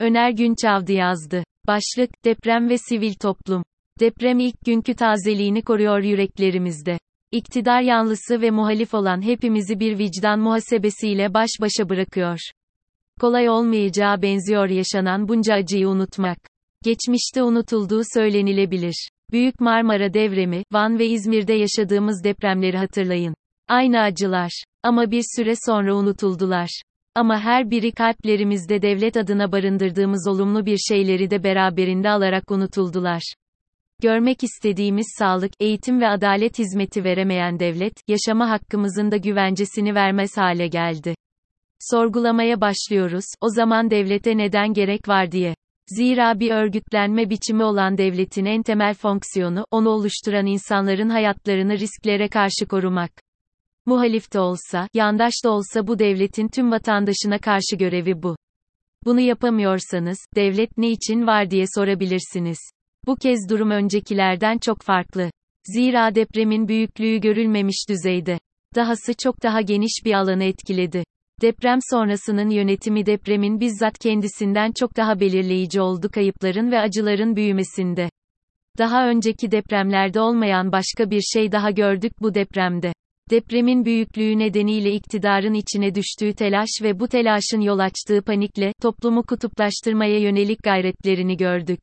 Öner Günçavdı yazdı. Başlık, deprem ve sivil toplum. Deprem ilk günkü tazeliğini koruyor yüreklerimizde. İktidar yanlısı ve muhalif olan hepimizi bir vicdan muhasebesiyle baş başa bırakıyor. Kolay olmayacağı benziyor yaşanan bunca acıyı unutmak. Geçmişte unutulduğu söylenilebilir. Büyük Marmara devremi, Van ve İzmir'de yaşadığımız depremleri hatırlayın. Aynı acılar. Ama bir süre sonra unutuldular. Ama her biri kalplerimizde devlet adına barındırdığımız olumlu bir şeyleri de beraberinde alarak unutuldular. Görmek istediğimiz sağlık, eğitim ve adalet hizmeti veremeyen devlet, yaşama hakkımızın da güvencesini vermez hale geldi. Sorgulamaya başlıyoruz, o zaman devlete neden gerek var diye. Zira bir örgütlenme biçimi olan devletin en temel fonksiyonu, onu oluşturan insanların hayatlarını risklere karşı korumak. Muhalif de olsa, yandaş da olsa bu devletin tüm vatandaşına karşı görevi bu. Bunu yapamıyorsanız, devlet ne için var diye sorabilirsiniz. Bu kez durum öncekilerden çok farklı. Zira depremin büyüklüğü görülmemiş düzeyde. Dahası çok daha geniş bir alanı etkiledi. Deprem sonrasının yönetimi depremin bizzat kendisinden çok daha belirleyici oldu kayıpların ve acıların büyümesinde. Daha önceki depremlerde olmayan başka bir şey daha gördük bu depremde. Depremin büyüklüğü nedeniyle iktidarın içine düştüğü telaş ve bu telaşın yol açtığı panikle, toplumu kutuplaştırmaya yönelik gayretlerini gördük.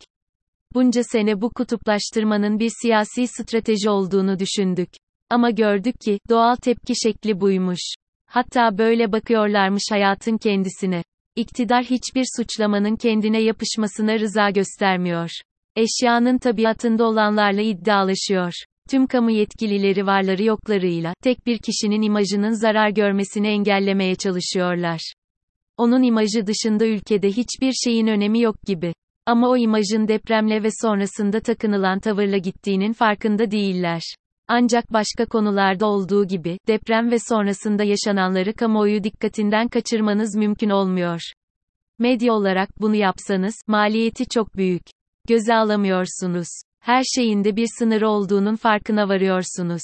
Bunca sene bu kutuplaştırmanın bir siyasi strateji olduğunu düşündük. Ama gördük ki, doğal tepki şekli buymuş. Hatta böyle bakıyorlarmış hayatın kendisine. İktidar hiçbir suçlamanın kendine yapışmasına rıza göstermiyor. Eşyanın tabiatında olanlarla iddialaşıyor. Tüm kamu yetkilileri varları yoklarıyla, tek bir kişinin imajının zarar görmesini engellemeye çalışıyorlar. Onun imajı dışında ülkede hiçbir şeyin önemi yok gibi. Ama o imajın depremle ve sonrasında takınılan tavırla gittiğinin farkında değiller. Ancak başka konularda olduğu gibi, deprem ve sonrasında yaşananları kamuoyu dikkatinden kaçırmanız mümkün olmuyor. Medya olarak bunu yapsanız, maliyeti çok büyük. Göze alamıyorsunuz. Her şeyinde bir sınırı olduğunun farkına varıyorsunuz.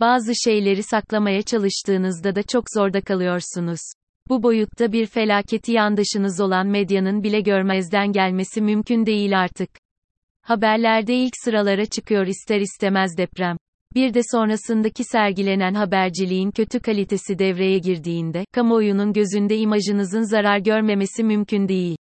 Bazı şeyleri saklamaya çalıştığınızda da çok zorda kalıyorsunuz. Bu boyutta bir felaketi yandaşınız olan medyanın bile görmezden gelmesi mümkün değil artık. Haberlerde ilk sıralara çıkıyor ister istemez deprem. Bir de sonrasındaki sergilenen haberciliğin kötü kalitesi devreye girdiğinde, kamuoyunun gözünde imajınızın zarar görmemesi mümkün değil.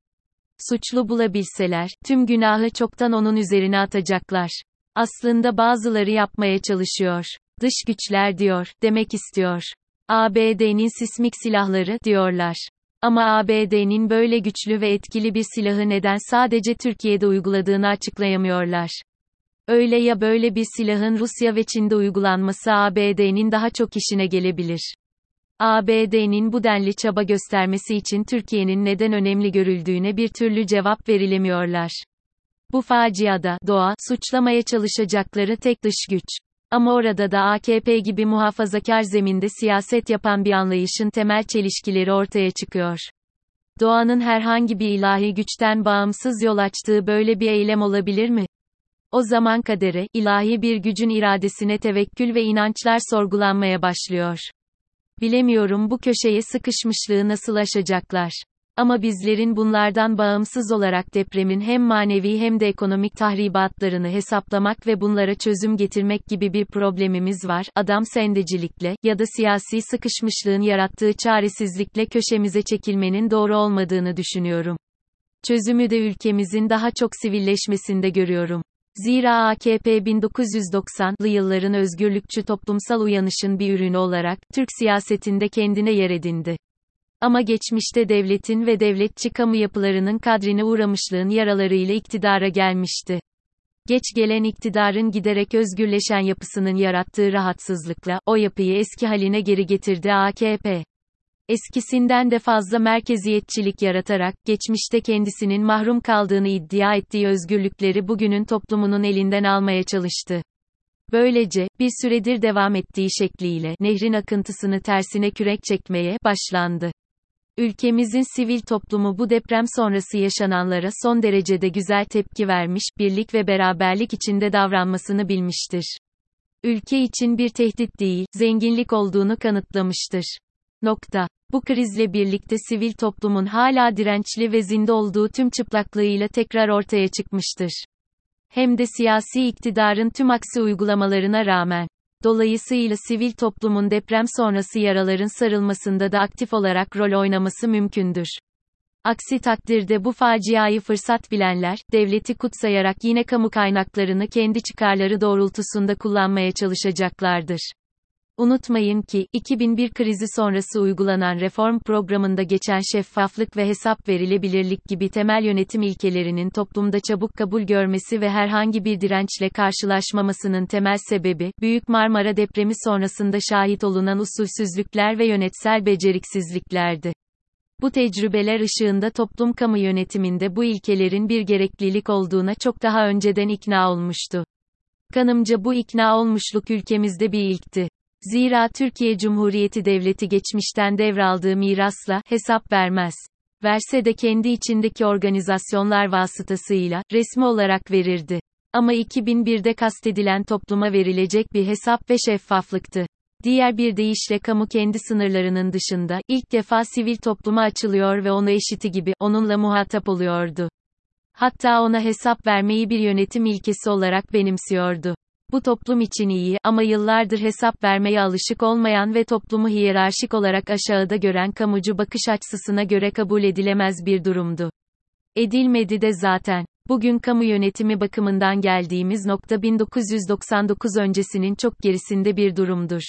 Suçlu bulabilseler, tüm günahı çoktan onun üzerine atacaklar. Aslında bazıları yapmaya çalışıyor. Dış güçler diyor, demek istiyor. ABD'nin sismik silahları, diyorlar. Ama ABD'nin böyle güçlü ve etkili bir silahı neden sadece Türkiye'de uyguladığını açıklayamıyorlar. Öyle ya böyle bir silahın Rusya ve Çin'de uygulanması ABD'nin daha çok işine gelebilir. ABD'nin bu denli çaba göstermesi için Türkiye'nin neden önemli görüldüğüne bir türlü cevap verilemiyorlar. Bu faciada, doğa, suçlamaya çalışacakları tek dış güç. Ama orada da AKP gibi muhafazakar zeminde siyaset yapan bir anlayışın temel çelişkileri ortaya çıkıyor. Doğanın herhangi bir ilahi güçten bağımsız yol açtığı böyle bir eylem olabilir mi? O zaman kadere, ilahi bir gücün iradesine tevekkül ve inançlar sorgulanmaya başlıyor. Bilemiyorum bu köşeye sıkışmışlığı nasıl aşacaklar. Ama bizlerin bunlardan bağımsız olarak depremin hem manevi hem de ekonomik tahribatlarını hesaplamak ve bunlara çözüm getirmek gibi bir problemimiz var. Adam sendecilikle ya da siyasi sıkışmışlığın yarattığı çaresizlikle köşemize çekilmenin doğru olmadığını düşünüyorum. Çözümü de ülkemizin daha çok sivilleşmesinde görüyorum. Zira AKP 1990'lı yılların özgürlükçü toplumsal uyanışın bir ürünü olarak, Türk siyasetinde kendine yer edindi. Ama geçmişte devletin ve devletçi kamu yapılarının kadrine uğramışlığın yaralarıyla iktidara gelmişti. Geç gelen iktidarın giderek özgürleşen yapısının yarattığı rahatsızlıkla, o yapıyı eski haline geri getirdi AKP. Eskisinden de fazla merkeziyetçilik yaratarak, geçmişte kendisinin mahrum kaldığını iddia ettiği özgürlükleri bugünün toplumunun elinden almaya çalıştı. Böylece, bir süredir devam ettiği şekliyle, nehrin akıntısını tersine kürek çekmeye başlandı. Ülkemizin sivil toplumu bu deprem sonrası yaşananlara son derecede güzel tepki vermiş, birlik ve beraberlik içinde davranmasını bilmiştir. Ülke için bir tehdit değil, zenginlik olduğunu kanıtlamıştır. Nokta. Bu krizle birlikte sivil toplumun hala dirençli ve zinde olduğu tüm çıplaklığıyla tekrar ortaya çıkmıştır. Hem de siyasi iktidarın tüm aksi uygulamalarına rağmen. Dolayısıyla sivil toplumun deprem sonrası yaraların sarılmasında da aktif olarak rol oynaması mümkündür. Aksi takdirde bu faciayı fırsat bilenler, devleti kutsayarak yine kamu kaynaklarını kendi çıkarları doğrultusunda kullanmaya çalışacaklardır. Unutmayın ki, 2001 krizi sonrası uygulanan reform programında geçen şeffaflık ve hesap verilebilirlik gibi temel yönetim ilkelerinin toplumda çabuk kabul görmesi ve herhangi bir dirençle karşılaşmamasının temel sebebi, Büyük Marmara depremi sonrasında şahit olunan usulsüzlükler ve yönetsel beceriksizliklerdi. Bu tecrübeler ışığında toplum kamu yönetiminde bu ilkelerin bir gereklilik olduğuna çok daha önceden ikna olmuştu. Kanımca bu ikna olmuşluk ülkemizde bir ilkti. Zira Türkiye Cumhuriyeti Devleti geçmişten devraldığı mirasla hesap vermez. Verse de kendi içindeki organizasyonlar vasıtasıyla resmi olarak verirdi. Ama 2001'de kastedilen topluma verilecek bir hesap ve şeffaflıktı. Diğer bir deyişle kamu kendi sınırlarının dışında ilk defa sivil topluma açılıyor ve onu eşiti gibi onunla muhatap oluyordu. Hatta ona hesap vermeyi bir yönetim ilkesi olarak benimsiyordu. Bu toplum için iyi ama yıllardır hesap vermeye alışık olmayan ve toplumu hiyerarşik olarak aşağıda gören kamucu bakış açısına göre kabul edilemez bir durumdu. Edilmedi de zaten. Bugün kamu yönetimi bakımından geldiğimiz nokta 1999 öncesinin çok gerisinde bir durumdur.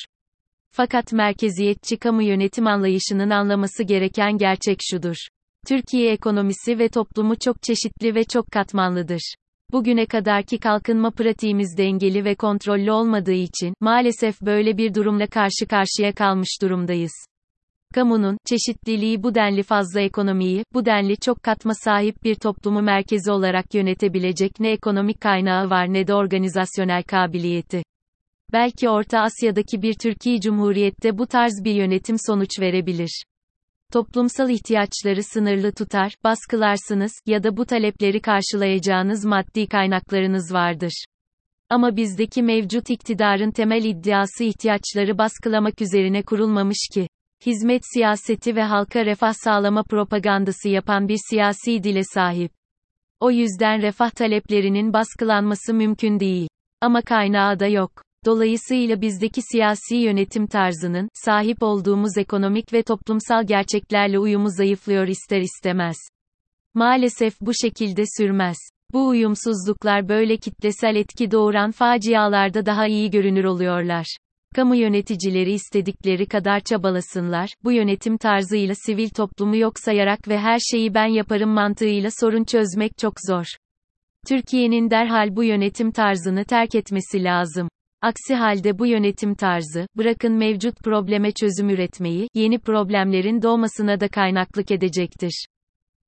Fakat merkeziyetçi kamu yönetim anlayışının anlaması gereken gerçek şudur. Türkiye ekonomisi ve toplumu çok çeşitli ve çok katmanlıdır. Bugüne kadarki kalkınma pratiğimiz dengeli ve kontrollü olmadığı için, maalesef böyle bir durumla karşı karşıya kalmış durumdayız. Kamunun, çeşitliliği bu denli fazla ekonomiyi, bu denli çok katma sahip bir toplumu merkezi olarak yönetebilecek ne ekonomik kaynağı var ne de organizasyonel kabiliyeti. Belki Orta Asya'daki bir Türkiye Cumhuriyette bu tarz bir yönetim sonuç verebilir. Toplumsal ihtiyaçları sınırlı tutar, baskılarsınız ya da bu talepleri karşılayacağınız maddi kaynaklarınız vardır. Ama bizdeki mevcut iktidarın temel iddiası ihtiyaçları baskılamak üzerine kurulmamış ki. Hizmet siyaseti ve halka refah sağlama propagandası yapan bir siyasi dile sahip. O yüzden refah taleplerinin baskılanması mümkün değil. Ama kaynağı da yok. Dolayısıyla bizdeki siyasi yönetim tarzının, sahip olduğumuz ekonomik ve toplumsal gerçeklerle uyumu zayıflıyor ister istemez. Maalesef bu şekilde sürmez. Bu uyumsuzluklar böyle kitlesel etki doğuran facialarda daha iyi görünür oluyorlar. Kamu yöneticileri istedikleri kadar çabalasınlar, bu yönetim tarzıyla sivil toplumu yok sayarak ve her şeyi ben yaparım mantığıyla sorun çözmek çok zor. Türkiye'nin derhal bu yönetim tarzını terk etmesi lazım. Aksi halde bu yönetim tarzı, bırakın mevcut probleme çözüm üretmeyi, yeni problemlerin doğmasına da kaynaklık edecektir.